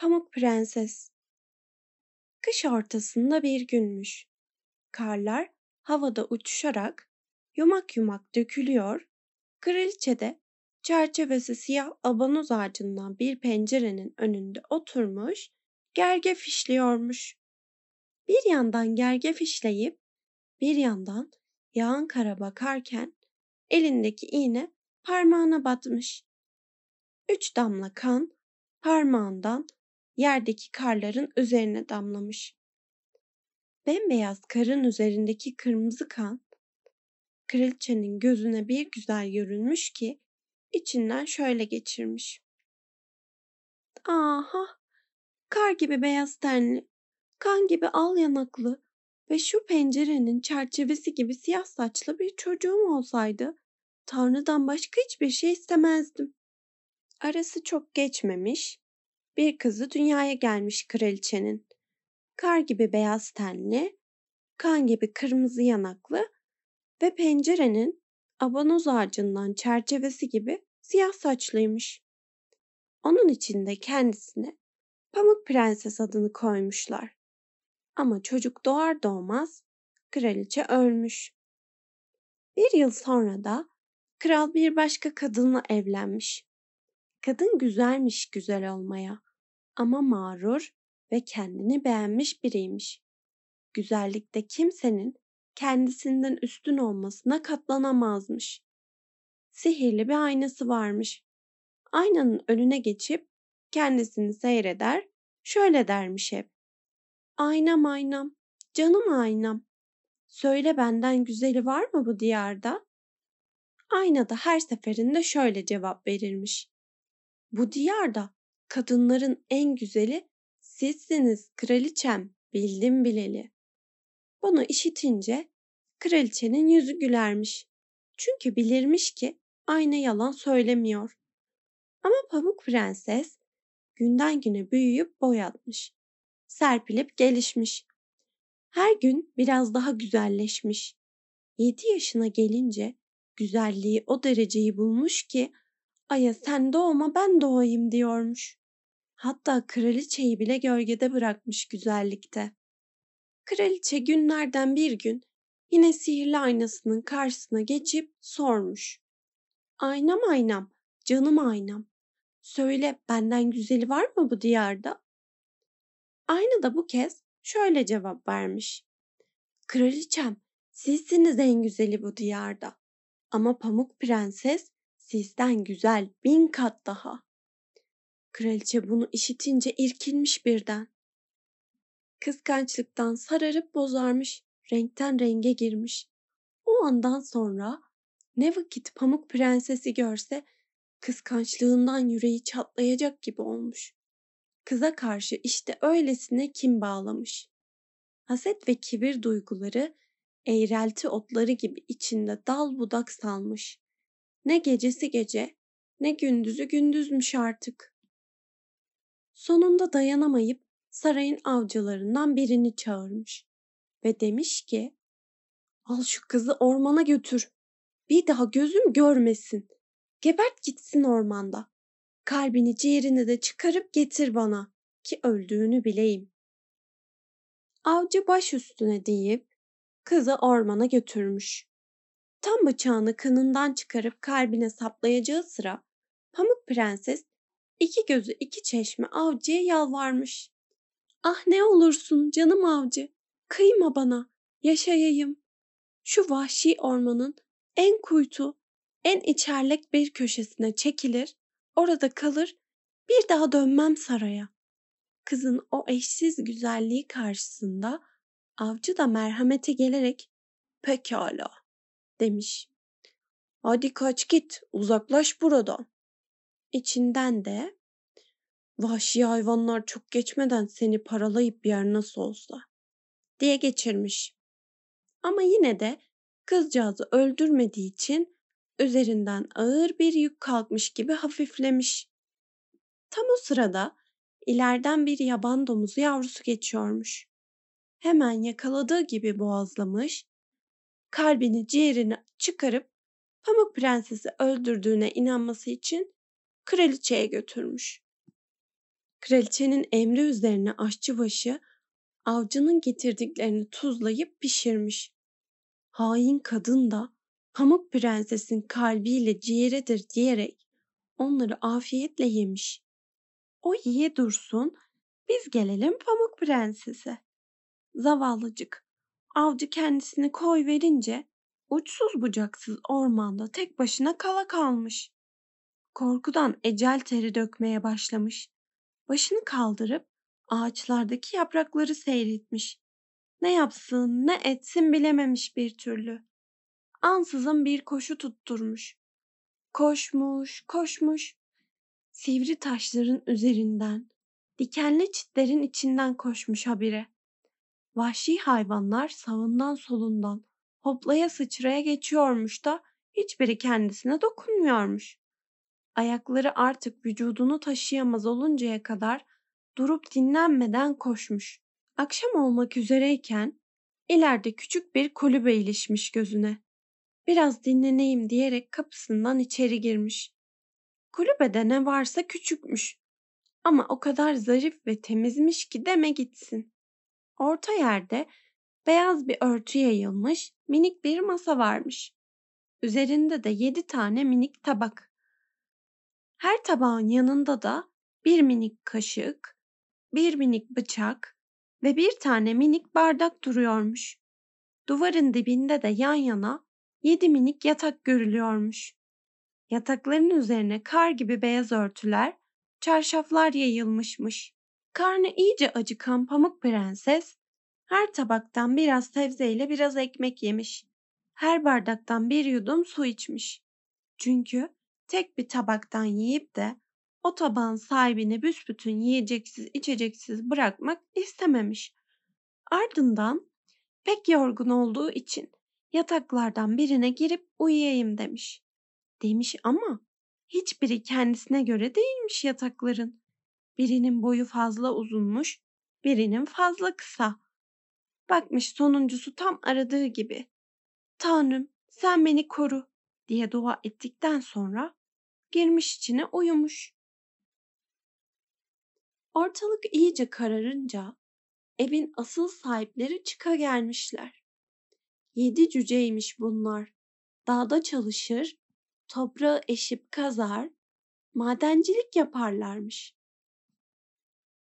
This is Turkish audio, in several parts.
Pamuk Prenses Kış ortasında bir günmüş. Karlar havada uçuşarak yumak yumak dökülüyor. Kraliçe de çerçevesi siyah abanoz ağacından bir pencerenin önünde oturmuş, gerge fişliyormuş. Bir yandan gerge fişleyip bir yandan yağan kara bakarken elindeki iğne parmağına batmış. Üç damla kan parmağından yerdeki karların üzerine damlamış. Bembeyaz karın üzerindeki kırmızı kan kraliçenin gözüne bir güzel görünmüş ki içinden şöyle geçirmiş. Aha! Kar gibi beyaz tenli, kan gibi al yanaklı ve şu pencerenin çerçevesi gibi siyah saçlı bir çocuğum olsaydı Tanrı'dan başka hiçbir şey istemezdim. Arası çok geçmemiş, bir kızı dünyaya gelmiş kraliçenin. Kar gibi beyaz tenli, kan gibi kırmızı yanaklı ve pencerenin abanoz ağacından çerçevesi gibi siyah saçlıymış. Onun için de kendisine Pamuk Prenses adını koymuşlar. Ama çocuk doğar doğmaz kraliçe ölmüş. Bir yıl sonra da kral bir başka kadınla evlenmiş. Kadın güzelmiş güzel olmaya ama mağrur ve kendini beğenmiş biriymiş. Güzellikte kimsenin kendisinden üstün olmasına katlanamazmış. Sihirli bir aynası varmış. Aynanın önüne geçip kendisini seyreder, şöyle dermiş hep. Aynam aynam, canım aynam. Söyle benden güzeli var mı bu diyarda? Ayna da her seferinde şöyle cevap verirmiş. Bu diyarda kadınların en güzeli sizsiniz kraliçem, bildim bileli. Bunu işitince kraliçenin yüzü gülermiş. Çünkü bilirmiş ki ayna yalan söylemiyor. Ama Pamuk Prenses günden güne büyüyüp boyatmış. Serpilip gelişmiş. Her gün biraz daha güzelleşmiş. Yedi yaşına gelince güzelliği o dereceyi bulmuş ki Ay'a sen doğma ben doğayım diyormuş. Hatta kraliçeyi bile gölgede bırakmış güzellikte. Kraliçe günlerden bir gün yine sihirli aynasının karşısına geçip sormuş. Aynam aynam, canım aynam. Söyle benden güzeli var mı bu diyarda? Ayna da bu kez şöyle cevap vermiş. Kraliçem, sizsiniz en güzeli bu diyarda. Ama Pamuk Prenses sizden güzel bin kat daha. Kraliçe bunu işitince irkilmiş birden. Kıskançlıktan sararıp bozarmış, renkten renge girmiş. O andan sonra ne vakit Pamuk Prensesi görse kıskançlığından yüreği çatlayacak gibi olmuş. Kıza karşı işte öylesine kim bağlamış. Haset ve kibir duyguları eğrelti otları gibi içinde dal budak salmış. Ne gecesi gece, ne gündüzü gündüzmüş artık. Sonunda dayanamayıp sarayın avcılarından birini çağırmış ve demiş ki Al şu kızı ormana götür. Bir daha gözüm görmesin. Gebert gitsin ormanda. Kalbini ciğerini de çıkarıp getir bana ki öldüğünü bileyim. Avcı baş üstüne deyip kızı ormana götürmüş. Tam bıçağını kınından çıkarıp kalbine saplayacağı sıra Pamuk Prenses iki gözü iki çeşme avcıya yalvarmış. Ah ne olursun canım avcı, kıyma bana, yaşayayım. Şu vahşi ormanın en kuytu, en içerlek bir köşesine çekilir, orada kalır, bir daha dönmem saraya. Kızın o eşsiz güzelliği karşısında avcı da merhamete gelerek pekala demiş. Hadi kaç git, uzaklaş buradan. İçinden de vahşi hayvanlar çok geçmeden seni paralayıp yer nasıl olsa diye geçirmiş. Ama yine de kızcağızı öldürmediği için üzerinden ağır bir yük kalkmış gibi hafiflemiş. Tam o sırada ileriden bir yaban domuzu yavrusu geçiyormuş. Hemen yakaladığı gibi boğazlamış, kalbini ciğerini çıkarıp Pamuk Prenses'i öldürdüğüne inanması için kraliçeye götürmüş. Kraliçenin emri üzerine aşçıbaşı avcının getirdiklerini tuzlayıp pişirmiş. Hain kadın da Pamuk Prenses'in kalbiyle ciğeridir diyerek onları afiyetle yemiş. O yiye dursun, biz gelelim Pamuk Prenses'e. Zavallıcık, avcı kendisini koy verince uçsuz bucaksız ormanda tek başına kala kalmış. Korkudan ecel teri dökmeye başlamış. Başını kaldırıp ağaçlardaki yaprakları seyretmiş. Ne yapsın ne etsin bilememiş bir türlü. Ansızın bir koşu tutturmuş. Koşmuş, koşmuş. Sivri taşların üzerinden, dikenli çitlerin içinden koşmuş habire. Vahşi hayvanlar sağından solundan hoplaya sıçraya geçiyormuş da hiçbiri kendisine dokunmuyormuş. Ayakları artık vücudunu taşıyamaz oluncaya kadar durup dinlenmeden koşmuş. Akşam olmak üzereyken ileride küçük bir kulübe ilişmiş gözüne. Biraz dinleneyim diyerek kapısından içeri girmiş. Kulübede ne varsa küçükmüş. Ama o kadar zarif ve temizmiş ki deme gitsin. Orta yerde beyaz bir örtü yayılmış minik bir masa varmış. Üzerinde de yedi tane minik tabak. Her tabağın yanında da bir minik kaşık, bir minik bıçak ve bir tane minik bardak duruyormuş. Duvarın dibinde de yan yana yedi minik yatak görülüyormuş. Yatakların üzerine kar gibi beyaz örtüler, çarşaflar yayılmışmış. Karnı iyice acıkan Pamuk Prenses her tabaktan biraz sebzeyle biraz ekmek yemiş. Her bardaktan bir yudum su içmiş. Çünkü tek bir tabaktan yiyip de o tabağın sahibini büsbütün yiyeceksiz içeceksiz bırakmak istememiş. Ardından pek yorgun olduğu için yataklardan birine girip uyuyayım demiş. Demiş ama hiçbiri kendisine göre değilmiş yatakların. Birinin boyu fazla uzunmuş, birinin fazla kısa. Bakmış sonuncusu tam aradığı gibi. Tanrım sen beni koru diye dua ettikten sonra girmiş içine uyumuş. Ortalık iyice kararınca evin asıl sahipleri çıka gelmişler. Yedi cüceymiş bunlar. Dağda çalışır, toprağı eşip kazar, madencilik yaparlarmış.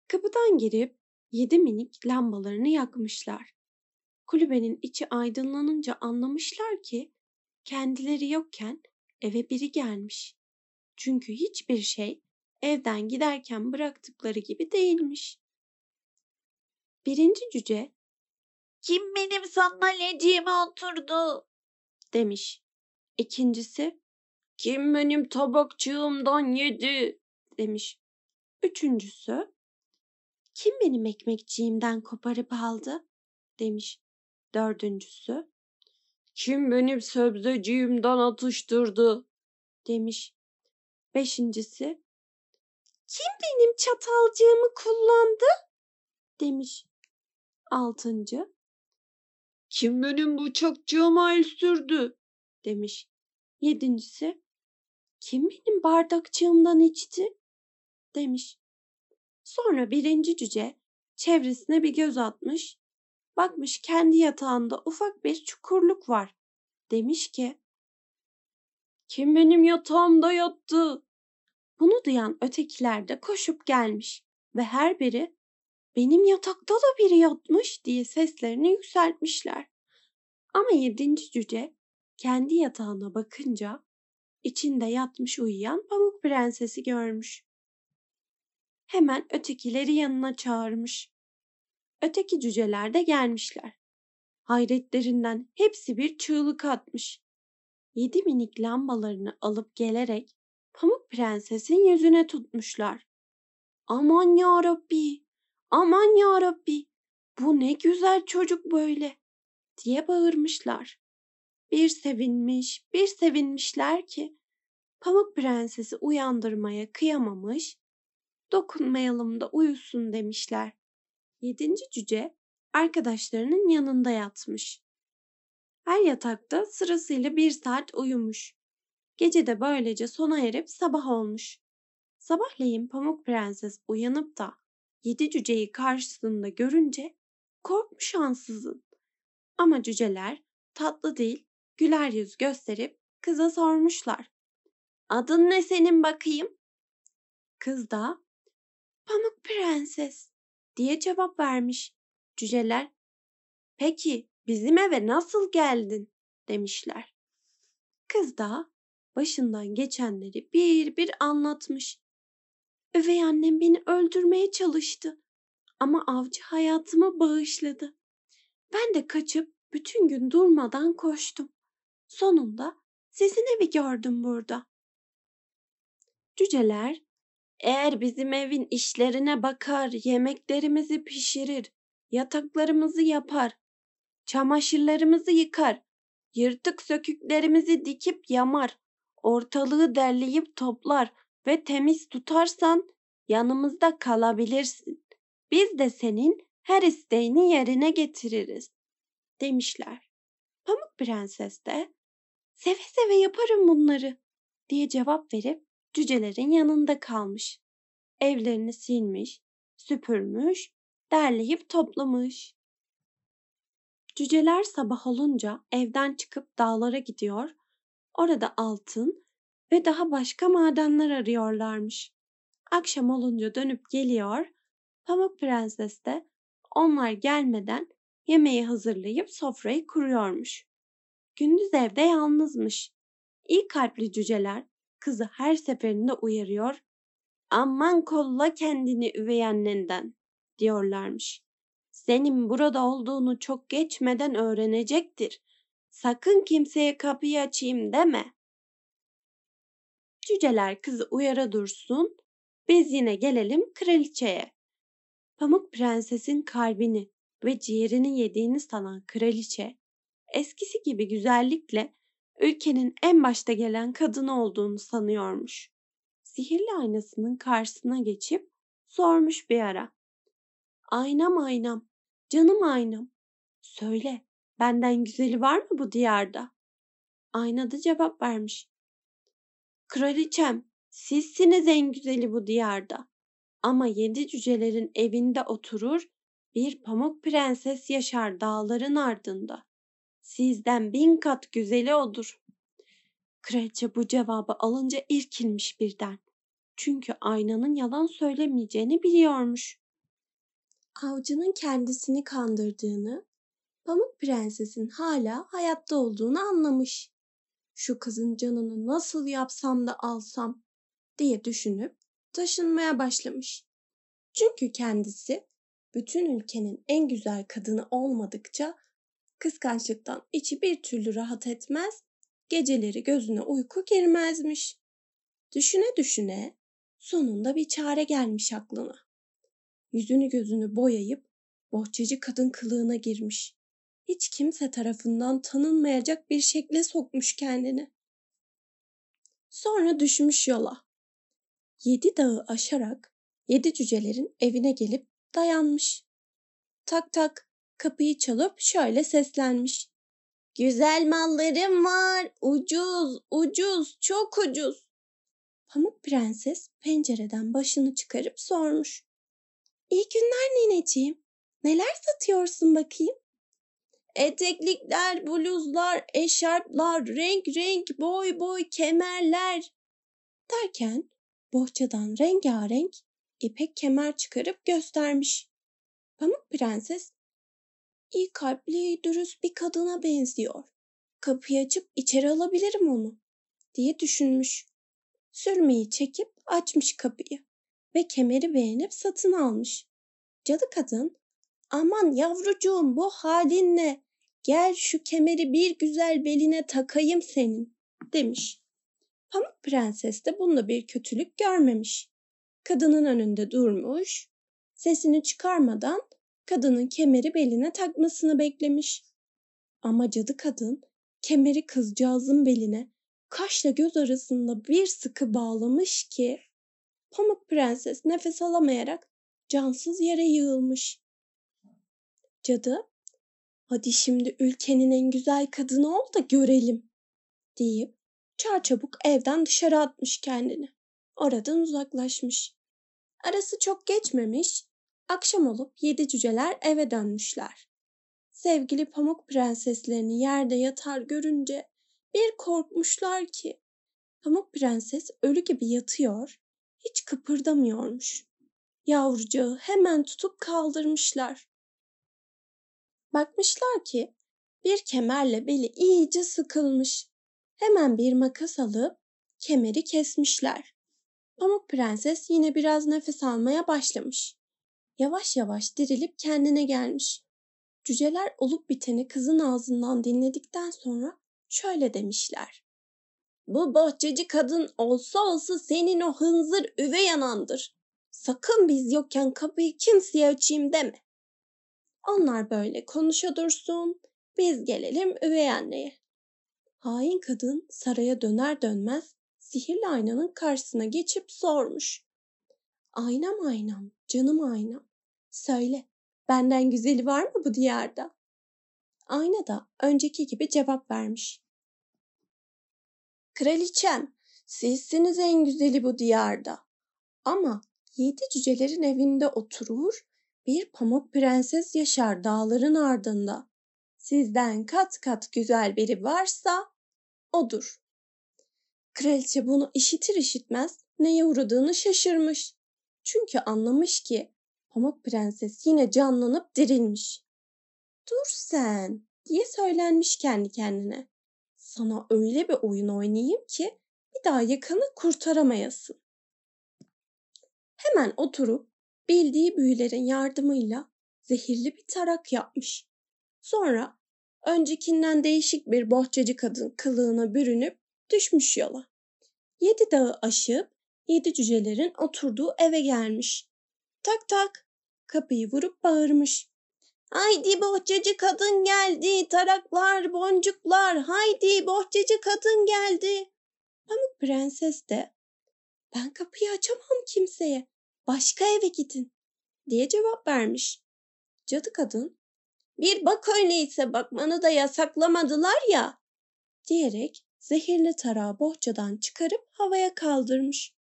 Kapıdan girip yedi minik lambalarını yakmışlar. Kulübenin içi aydınlanınca anlamışlar ki kendileri yokken eve biri gelmiş. Çünkü hiçbir şey evden giderken bıraktıkları gibi değilmiş. Birinci cüce, Kim benim sandalyeciğime oturdu? demiş. İkincisi, kim benim tabakçığımdan yedi demiş. Üçüncüsü, kim benim ekmekçiğimden koparıp aldı demiş. Dördüncüsü, kim benim sebzeciğimden atıştırdı demiş. Beşincisi, kim benim çatalcığımı kullandı demiş. Altıncı, kim benim bıçakçığıma el sürdü demiş. Yedincisi, kim benim bardakçığımdan içti demiş. Sonra birinci cüce çevresine bir göz atmış, bakmış kendi yatağında ufak bir çukurluk var. Demiş ki, kim benim yatağımda yattı? Bunu duyan ötekiler de koşup gelmiş ve her biri benim yatakta da biri yatmış diye seslerini yükseltmişler. Ama yedinci cüce kendi yatağına bakınca içinde yatmış uyuyan Pamuk Prensesi görmüş. Hemen ötekileri yanına çağırmış. Öteki cüceler de gelmişler. Hayretlerinden hepsi bir çığlık atmış. Yedi minik lambalarını alıp gelerek Pamuk Prenses'in yüzüne tutmuşlar. Aman ya Rabbi, aman ya Rabbi, bu ne güzel çocuk böyle diye bağırmışlar. Bir sevinmiş, bir sevinmişler ki Pamuk Prenses'i uyandırmaya kıyamamış, dokunmayalım da uyusun demişler. Yedinci cüce arkadaşlarının yanında yatmış. Her yatakta sırasıyla bir saat uyumuş. Gece de böylece sona erip sabah olmuş. Sabahleyin Pamuk Prenses uyanıp da yedi cüceyi karşısında görünce korkmuş ansızın. Ama cüceler tatlı değil, güler yüz gösterip kıza sormuşlar. Adın ne senin bakayım? Kız da Pamuk Prenses diye cevap vermiş. Cüceler peki bizim eve nasıl geldin demişler. Kız da başından geçenleri bir bir anlatmış. Üvey annem beni öldürmeye çalıştı ama avcı hayatımı bağışladı. Ben de kaçıp bütün gün durmadan koştum. Sonunda sizin evi gördüm burada. Cüceler, eğer bizim evin işlerine bakar, yemeklerimizi pişirir, yataklarımızı yapar, çamaşırlarımızı yıkar, yırtık söküklerimizi dikip yamar, ortalığı derleyip toplar ve temiz tutarsan yanımızda kalabilirsin. Biz de senin her isteğini yerine getiririz demişler. Pamuk Prenses de seve seve yaparım bunları diye cevap verip cücelerin yanında kalmış. Evlerini silmiş, süpürmüş, derleyip toplamış. Cüceler sabah olunca evden çıkıp dağlara gidiyor, orada altın ve daha başka madenler arıyorlarmış. Akşam olunca dönüp geliyor, Pamuk Prenses de onlar gelmeden yemeği hazırlayıp sofrayı kuruyormuş. Gündüz evde yalnızmış. İyi kalpli cüceler kızı her seferinde uyarıyor. Aman kolla kendini üvey annenden diyorlarmış. Senin burada olduğunu çok geçmeden öğrenecektir. Sakın kimseye kapıyı açayım deme. Cüceler kızı uyara dursun. Biz yine gelelim kraliçeye. Pamuk Prenses'in kalbini ve ciğerini yediğini sanan kraliçe, eskisi gibi güzellikle ülkenin en başta gelen kadını olduğunu sanıyormuş. Sihirli aynasının karşısına geçip sormuş bir ara. Aynam aynam, canım aynam. Söyle, benden güzeli var mı bu diyarda? Ayna da cevap vermiş. Kraliçem, sizsiniz en güzeli bu diyarda. Ama yedi cücelerin evinde oturur, bir pamuk prenses yaşar dağların ardında. Sizden bin kat güzeli odur. Kraliçe bu cevabı alınca irkilmiş birden. Çünkü aynanın yalan söylemeyeceğini biliyormuş. Avcının kendisini kandırdığını, Pamuk Prenses'in hala hayatta olduğunu anlamış. Şu kızın canını nasıl yapsam da alsam diye düşünüp taşınmaya başlamış. Çünkü kendisi bütün ülkenin en güzel kadını olmadıkça kıskançlıktan içi bir türlü rahat etmez, geceleri gözüne uyku girmezmiş. Düşüne düşüne sonunda bir çare gelmiş aklına. Yüzünü gözünü boyayıp bohçacı kadın kılığına girmiş. Hiç kimse tarafından tanınmayacak bir şekle sokmuş kendini. Sonra düşmüş yola. Yedi dağı aşarak yedi cücelerin evine gelip dayanmış. Tak tak kapıyı çalıp şöyle seslenmiş. Güzel mallarım var. Ucuz, ucuz, çok ucuz. Pamuk Prenses pencereden başını çıkarıp sormuş. İyi günler nineciğim. Neler satıyorsun bakayım? Eteklikler, bluzlar, eşarplar, renk renk, boy boy, kemerler. Derken bohçadan rengarenk ipek kemer çıkarıp göstermiş. Pamuk Prenses iyi kalpli, dürüst bir kadına benziyor. Kapıyı açıp içeri alabilirim onu diye düşünmüş. Sürmeyi çekip açmış kapıyı ve kemeri beğenip satın almış. Cadı kadın aman yavrucuğum bu halin ne? Gel şu kemeri bir güzel beline takayım senin demiş. Pamuk Prenses de bunda bir kötülük görmemiş. Kadının önünde durmuş, sesini çıkarmadan kadının kemeri beline takmasını beklemiş. Ama cadı kadın kemeri kızcağızın beline kaşla göz arasında bir sıkı bağlamış ki Pamuk Prenses nefes alamayarak cansız yere yığılmış. Cadı, hadi şimdi ülkenin en güzel kadını ol da görelim deyip çarçabuk evden dışarı atmış kendini. oradan uzaklaşmış. Arası çok geçmemiş, akşam olup yedi cüceler eve dönmüşler. Sevgili pamuk prenseslerini yerde yatar görünce bir korkmuşlar ki. Pamuk prenses ölü gibi yatıyor, hiç kıpırdamıyormuş. Yavrucağı hemen tutup kaldırmışlar. Bakmışlar ki bir kemerle beli iyice sıkılmış. Hemen bir makas alıp kemeri kesmişler. Pamuk Prenses yine biraz nefes almaya başlamış. Yavaş yavaş dirilip kendine gelmiş. Cüceler olup biteni kızın ağzından dinledikten sonra şöyle demişler. Bu bahçeci kadın olsa olsa senin o hınzır üvey anandır. Sakın biz yokken kapıyı kimseye açayım deme. Onlar böyle konuşa dursun, biz gelelim üvey anneye. Hain kadın saraya döner dönmez sihirli aynanın karşısına geçip sormuş. Aynam aynam, canım aynam. Söyle, benden güzeli var mı bu diyarda? Ayna da önceki gibi cevap vermiş. Kraliçem, sizsiniz en güzeli bu diyarda. Ama yedi cücelerin evinde oturur, bir pamuk prenses yaşar dağların ardında. Sizden kat kat güzel biri varsa odur. Kraliçe bunu işitir işitmez neye uğradığını şaşırmış. Çünkü anlamış ki Pamuk Prenses yine canlanıp dirilmiş. Dur sen diye söylenmiş kendi kendine. Sana öyle bir oyun oynayayım ki bir daha yakanı kurtaramayasın. Hemen oturup bildiği büyülerin yardımıyla zehirli bir tarak yapmış. Sonra öncekinden değişik bir bohçacı kadın kılığına bürünüp düşmüş yola. Yedi dağı aşıp yedi cücelerin oturduğu eve gelmiş. Tak tak kapıyı vurup bağırmış. Haydi bohçacı kadın geldi, taraklar, boncuklar, haydi bohçacı kadın geldi. Pamuk prenses de ben kapıyı açamam kimseye, başka eve gidin diye cevap vermiş. Cadı kadın bir bak öyleyse bakmanı da yasaklamadılar ya diyerek zehirli tarağı bohçadan çıkarıp havaya kaldırmış.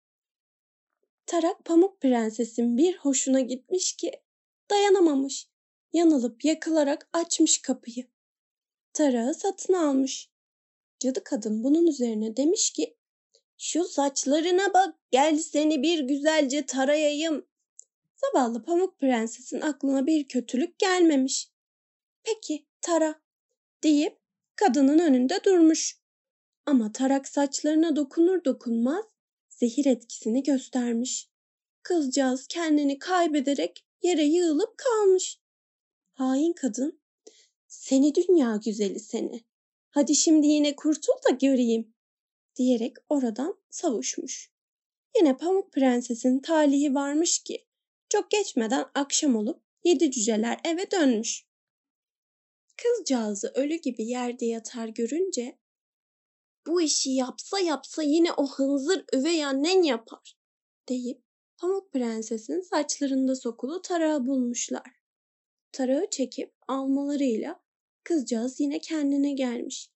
Tarak Pamuk Prenses'in bir hoşuna gitmiş ki dayanamamış. Yanılıp yakılarak açmış kapıyı. Tarağı satın almış. Cadı kadın bunun üzerine demiş ki şu saçlarına bak gel seni bir güzelce tarayayım. Zavallı Pamuk Prenses'in aklına bir kötülük gelmemiş. Peki tara deyip kadının önünde durmuş. Ama tarak saçlarına dokunur dokunmaz zehir etkisini göstermiş. Kızcağız kendini kaybederek yere yığılıp kalmış. Hain kadın, seni dünya güzeli seni. Hadi şimdi yine kurtul da göreyim diyerek oradan savuşmuş. Yine Pamuk Prenses'in talihi varmış ki çok geçmeden akşam olup yedi cüceler eve dönmüş. Kızcağızı ölü gibi yerde yatar görünce bu işi yapsa yapsa yine o hınzır üvey annen yapar deyip Pamuk Prenses'in saçlarında sokulu tarağı bulmuşlar. Tarağı çekip almalarıyla kızcağız yine kendine gelmiş.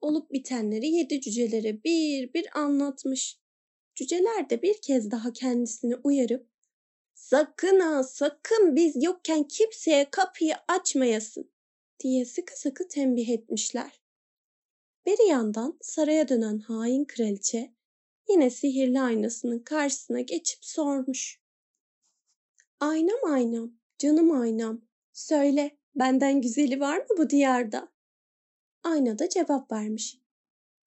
Olup bitenleri yedi cücelere bir bir anlatmış. Cüceler de bir kez daha kendisini uyarıp sakın ha sakın biz yokken kimseye kapıyı açmayasın diye sıkı sıkı tembih etmişler. Bir yandan saraya dönen hain kraliçe yine sihirli aynasının karşısına geçip sormuş. Aynam aynam, canım aynam, söyle benden güzeli var mı bu diyarda? Ayna da cevap vermiş.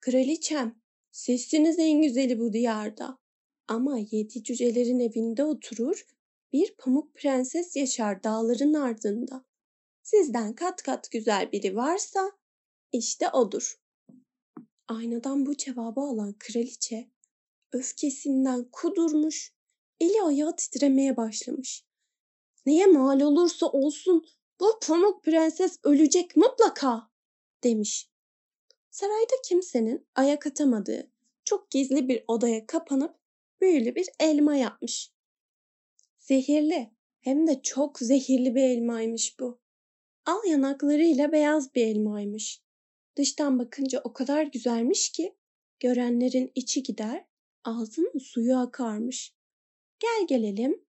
Kraliçem, sizsiniz en güzeli bu diyarda. Ama yedi cücelerin evinde oturur, bir pamuk prenses yaşar dağların ardında. Sizden kat kat güzel biri varsa işte odur. Aynadan bu cevabı alan kraliçe öfkesinden kudurmuş, eli ayağı titremeye başlamış. Neye mal olursa olsun bu pamuk prenses ölecek mutlaka demiş. Sarayda kimsenin ayak atamadığı çok gizli bir odaya kapanıp büyülü bir elma yapmış. Zehirli hem de çok zehirli bir elmaymış bu. Al yanaklarıyla beyaz bir elmaymış. Dıştan bakınca o kadar güzelmiş ki görenlerin içi gider, ağzının suyu akarmış. Gel gelelim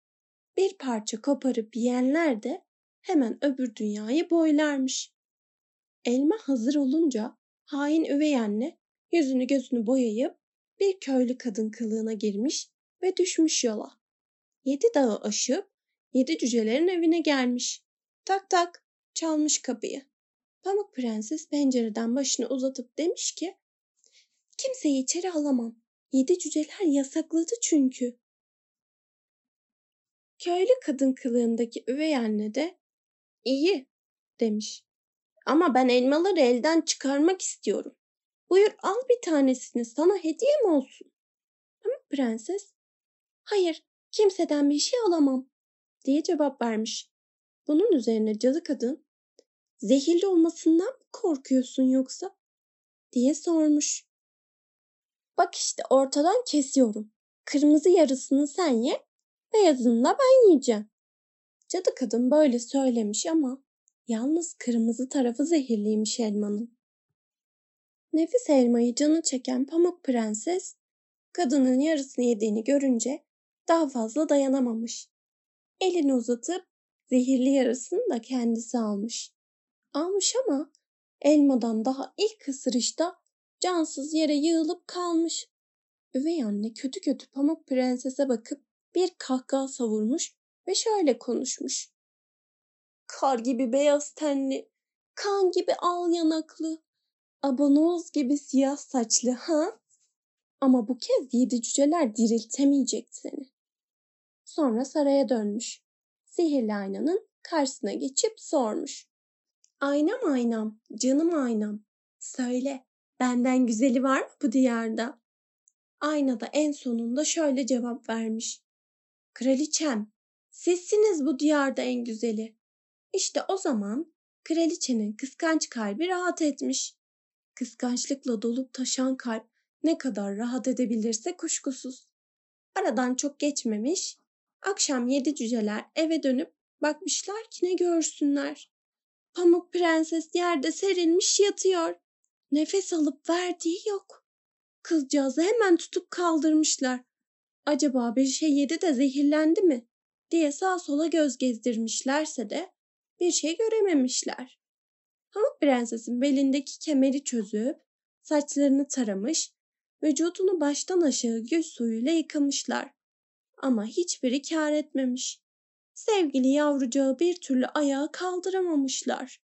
bir parça koparıp yiyenler de hemen öbür dünyayı boylarmış. Elma hazır olunca hain üvey anne yüzünü gözünü boyayıp bir köylü kadın kılığına girmiş ve düşmüş yola. Yedi dağı aşıp yedi cücelerin evine gelmiş. Tak tak çalmış kapıyı. Pamuk Prenses pencereden başını uzatıp demiş ki kimseyi içeri alamam. Yedi cüceler yasakladı çünkü. Köylü kadın kılığındaki üvey anne de iyi demiş. Ama ben elmaları elden çıkarmak istiyorum. Buyur al bir tanesini sana hediye mi olsun? Ama prenses hayır kimseden bir şey alamam diye cevap vermiş. Bunun üzerine cadı kadın zehirli olmasından mı korkuyorsun yoksa diye sormuş. Bak işte ortadan kesiyorum. Kırmızı yarısını sen ye, beyazını da ben yiyeceğim. Cadı kadın böyle söylemiş ama yalnız kırmızı tarafı zehirliymiş elmanın. Nefis elmayı canı çeken Pamuk Prenses kadının yarısını yediğini görünce daha fazla dayanamamış. Elini uzatıp zehirli yarısını da kendisi almış. Almış ama elmadan daha ilk ısırışta cansız yere yığılıp kalmış. Üvey anne kötü kötü Pamuk Prenses'e bakıp bir kahkaha savurmuş ve şöyle konuşmuş. Kar gibi beyaz tenli, kan gibi al yanaklı, abanoz gibi siyah saçlı ha? Ama bu kez yedi cüceler diriltemeyecek seni. Sonra saraya dönmüş. Sihirli aynanın karşısına geçip sormuş. Aynam aynam, canım aynam. Söyle, benden güzeli var mı bu diyarda? Ayna da en sonunda şöyle cevap vermiş. Kraliçem, sizsiniz bu diyarda en güzeli. İşte o zaman kraliçenin kıskanç kalbi rahat etmiş. Kıskançlıkla dolup taşan kalp ne kadar rahat edebilirse kuşkusuz. Aradan çok geçmemiş, akşam yedi cüceler eve dönüp bakmışlar ki ne görsünler. Pamuk prenses yerde serilmiş yatıyor. Nefes alıp verdiği yok. Kızcağızı hemen tutup kaldırmışlar. Acaba bir şey yedi de zehirlendi mi? diye sağa sola göz gezdirmişlerse de bir şey görememişler. Pamuk Prenses'in belindeki kemeri çözüp saçlarını taramış, vücudunu baştan aşağı göz suyuyla yıkamışlar. Ama hiçbiri kâr etmemiş. Sevgili yavrucağı bir türlü ayağa kaldıramamışlar.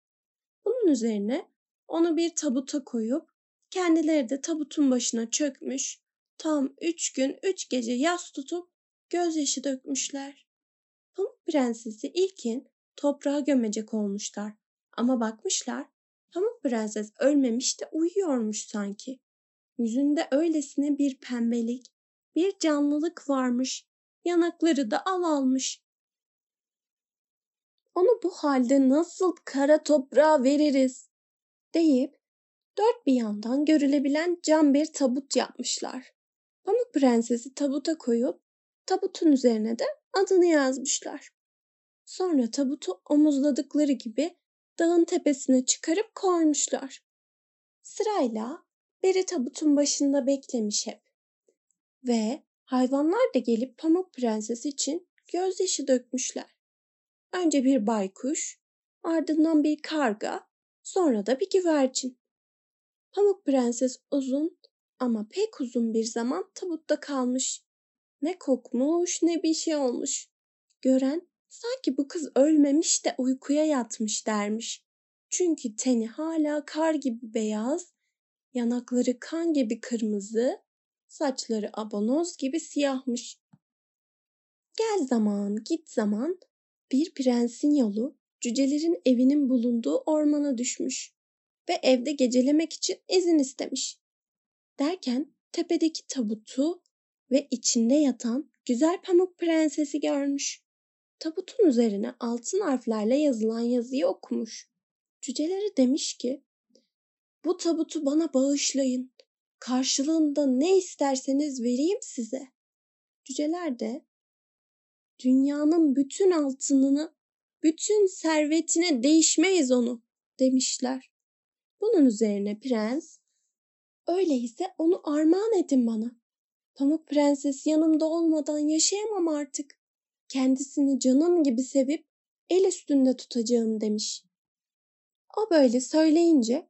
Bunun üzerine onu bir tabuta koyup kendileri de tabutun başına çökmüş, tam üç gün üç gece yas tutup gözyaşı dökmüşler. Pamuk Prenses'i ilkin toprağa gömecek olmuşlar. Ama bakmışlar Pamuk Prenses ölmemiş de uyuyormuş sanki. Yüzünde öylesine bir pembelik, bir canlılık varmış. Yanakları da al almış. Onu bu halde nasıl kara toprağa veririz deyip dört bir yandan görülebilen cam bir tabut yapmışlar. Pamuk Prenses'i tabuta koyup tabutun üzerine de adını yazmışlar. Sonra tabutu omuzladıkları gibi dağın tepesine çıkarıp koymuşlar. Sırayla biri tabutun başında beklemiş hep. Ve hayvanlar da gelip Pamuk Prenses için gözyaşı dökmüşler. Önce bir baykuş, ardından bir karga, sonra da bir güvercin. Pamuk Prenses uzun ama pek uzun bir zaman tabutta kalmış. Ne kokmuş ne bir şey olmuş. Gören sanki bu kız ölmemiş de uykuya yatmış dermiş. Çünkü teni hala kar gibi beyaz, yanakları kan gibi kırmızı, saçları abonoz gibi siyahmış. Gel zaman, git zaman bir prensin yolu cücelerin evinin bulunduğu ormana düşmüş ve evde gecelemek için izin istemiş. Derken tepedeki tabutu ve içinde yatan güzel pamuk prensesi görmüş. Tabutun üzerine altın harflerle yazılan yazıyı okumuş. Cüceleri demiş ki, bu tabutu bana bağışlayın. Karşılığında ne isterseniz vereyim size. Cüceler de dünyanın bütün altınını, bütün servetine değişmeyiz onu demişler. Bunun üzerine prens, öyleyse onu armağan edin bana. Pamuk Prenses yanımda olmadan yaşayamam artık. Kendisini canım gibi sevip el üstünde tutacağım demiş. O böyle söyleyince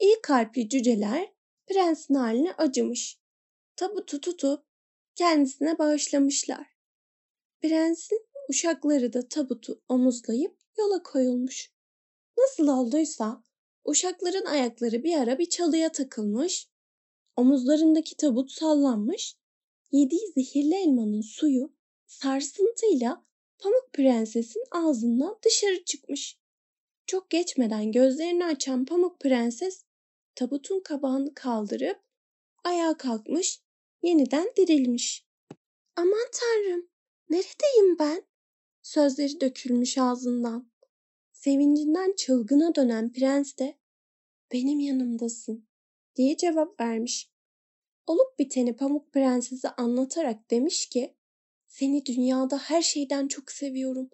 iyi kalpli cüceler prensin haline acımış. Tabutu tutup kendisine bağışlamışlar. Prensin uşakları da tabutu omuzlayıp yola koyulmuş. Nasıl olduysa uşakların ayakları bir ara bir çalıya takılmış, omuzlarındaki tabut sallanmış, yediği zehirli elmanın suyu sarsıntıyla Pamuk Prenses'in ağzından dışarı çıkmış. Çok geçmeden gözlerini açan Pamuk Prenses tabutun kabağını kaldırıp ayağa kalkmış, yeniden dirilmiş. Aman tanrım, neredeyim ben? Sözleri dökülmüş ağzından. Sevincinden çılgına dönen prens de benim yanımdasın diye cevap vermiş. Olup biteni Pamuk Prenses'e anlatarak demiş ki seni dünyada her şeyden çok seviyorum.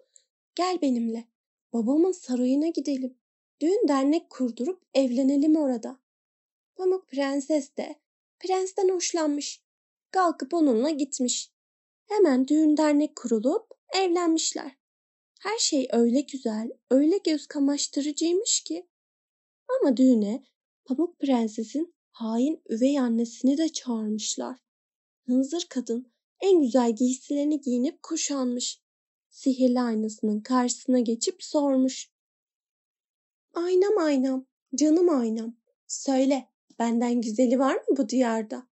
Gel benimle. Babamın sarayına gidelim. Düğün dernek kurdurup evlenelim orada. Pamuk Prenses de prensten hoşlanmış. Kalkıp onunla gitmiş. Hemen düğün dernek kurulup evlenmişler. Her şey öyle güzel, öyle göz kamaştırıcıymış ki. Ama düğüne Pamuk Prenses'in hain üvey annesini de çağırmışlar. Hınzır kadın en güzel giysilerini giyinip kuşanmış. Sihirli aynasının karşısına geçip sormuş. Aynam aynam, canım aynam. Söyle, benden güzeli var mı bu diyarda?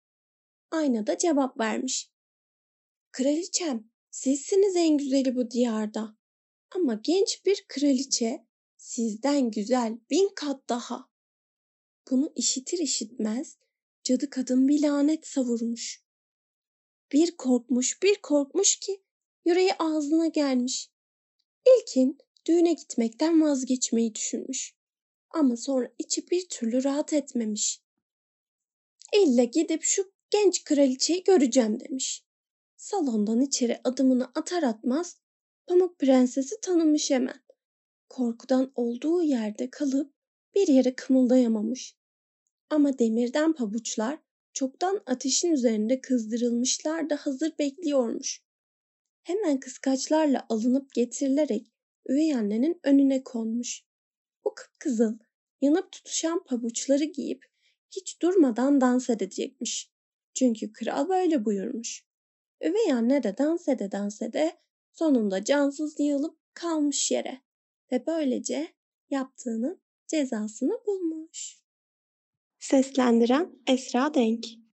Ayna da cevap vermiş. Kraliçem, sizsiniz en güzeli bu diyarda. Ama genç bir kraliçe sizden güzel bin kat daha. Bunu işitir işitmez cadı kadın bir lanet savurmuş. Bir korkmuş bir korkmuş ki yüreği ağzına gelmiş. İlkin düğüne gitmekten vazgeçmeyi düşünmüş. Ama sonra içi bir türlü rahat etmemiş. İlle gidip şu genç kraliçeyi göreceğim demiş. Salondan içeri adımını atar atmaz Pamuk Prenses'i tanımış hemen. Korkudan olduğu yerde kalıp bir yere kımıldayamamış. Ama demirden pabuçlar çoktan ateşin üzerinde kızdırılmışlar da hazır bekliyormuş. Hemen kıskaçlarla alınıp getirilerek üvey annenin önüne konmuş. O kıpkızıl, yanıp tutuşan pabuçları giyip hiç durmadan dans edecekmiş. Çünkü kral böyle buyurmuş. Üvey anne de dans ede dans ede sonunda cansız yığılıp kalmış yere ve böylece yaptığının cezasını bulmuş. Seslendiren Esra Denk